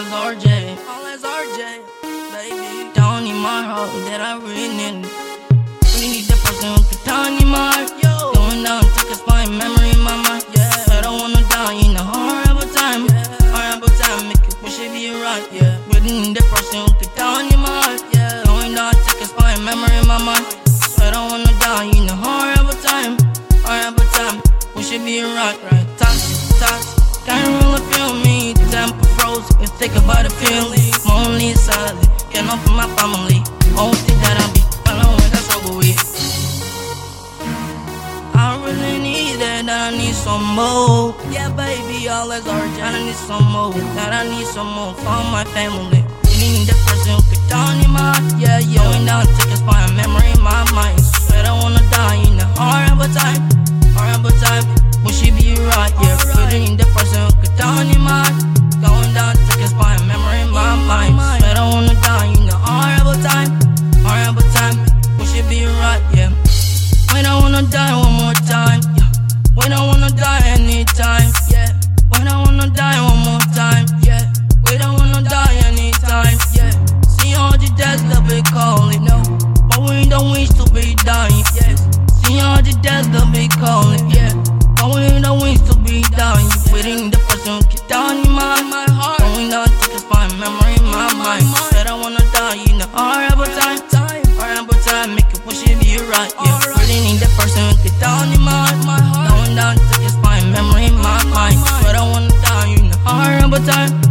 as RJ. All as RJ, baby. Down in my heart that I really need. We need the person with the tiny mark. Going down, take a spine memory. think about the feelings. Lonely and silent, cannot open my family. Only thing that I be alone when I struggle with. I really need that, that I need some more. Yeah, baby, all is urgent, I need some more. That I need some more for my family. Needing that person who could down in my yeah, yeah. Going down, take a spine, memory in my mind. Swear I wanna die in a horrible time, horrible time. Will she be right? Yeah, feeling that person Horrible time, horrible time, make you push it be right. Yeah, really need that person who could down in my mind. Going down to your spine, memory in my mind. But I wanna die, you know, horrible time.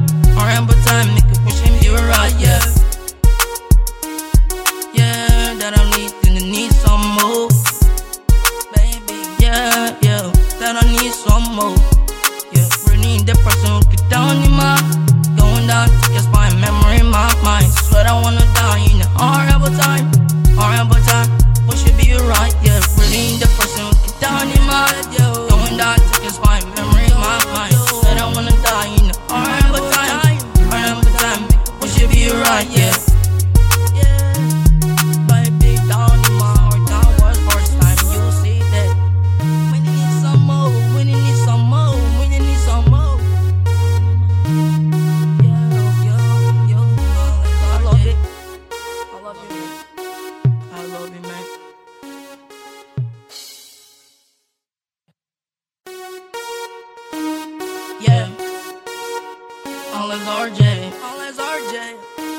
is RJ,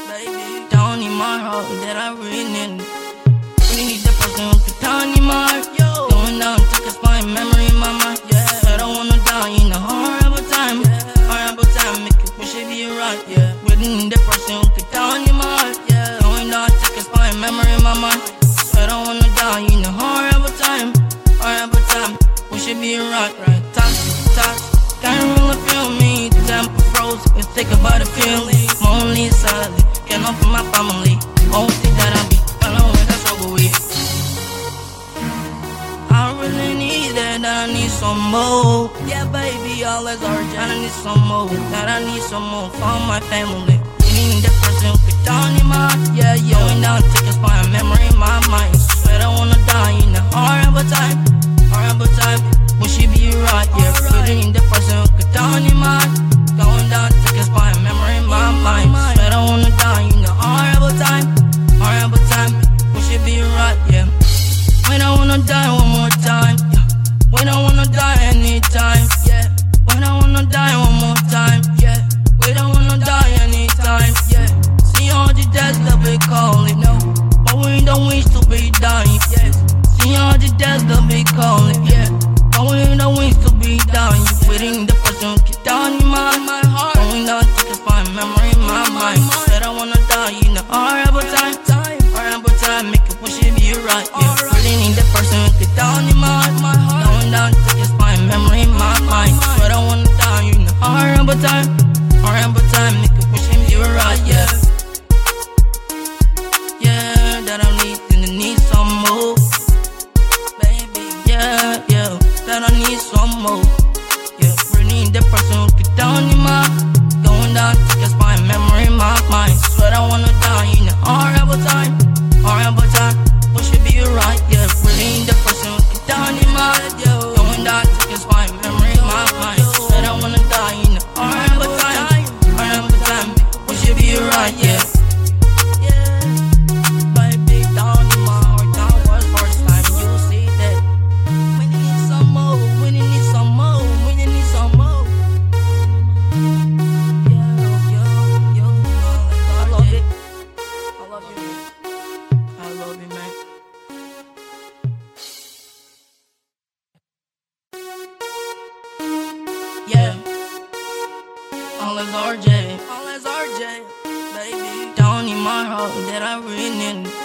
baby. Don't need my heart that I really need. one for my family. Only thing that I be, I know when I struggle with. I really need that, I need some more. Yeah, baby, all is urgent. I need some more. That I need some more for my family. RJ. As RJ, baby. Down in my heart that I win in.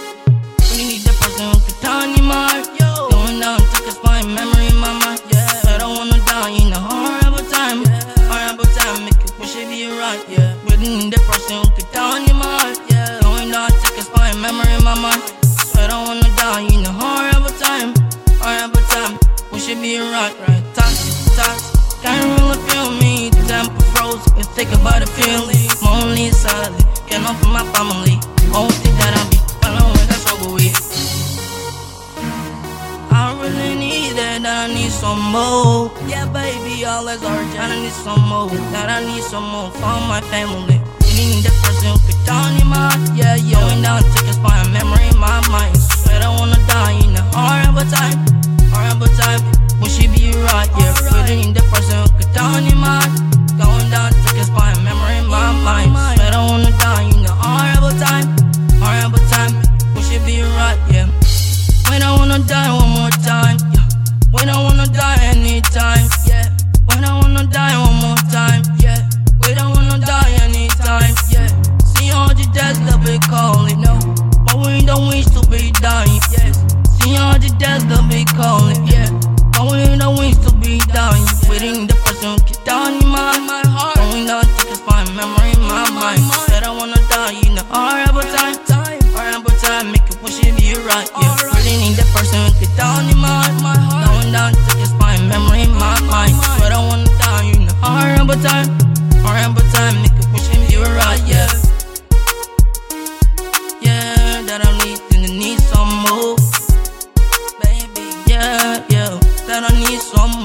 solid. Can I'm my family. Only thing that I'm be following, that's what we I really need that, I need some more. Yeah, baby, all that's already, I need some more. That I need some more for my family. Need that person who could down in my, yeah, yeah. Going down, take a spot, memory in my mind. Swear I wanna die in the heart.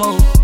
move.